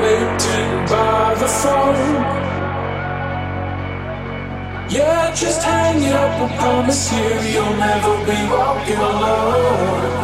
waiting by the phone. Yeah, just hang it up. I promise you, you'll never be walking alone.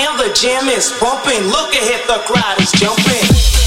And the jam is bumping. Look ahead, the crowd is jumping.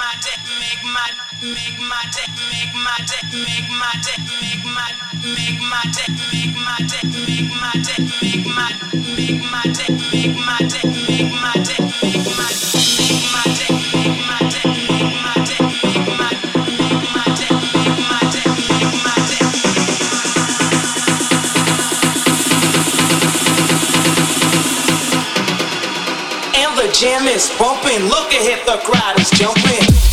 my day, make my, make my day, make my day, make my day, make my, make my day, make my day, make my day, make my, make my day, make my day, make my day, make my day. jumping. Look ahead, the crowd is jumping.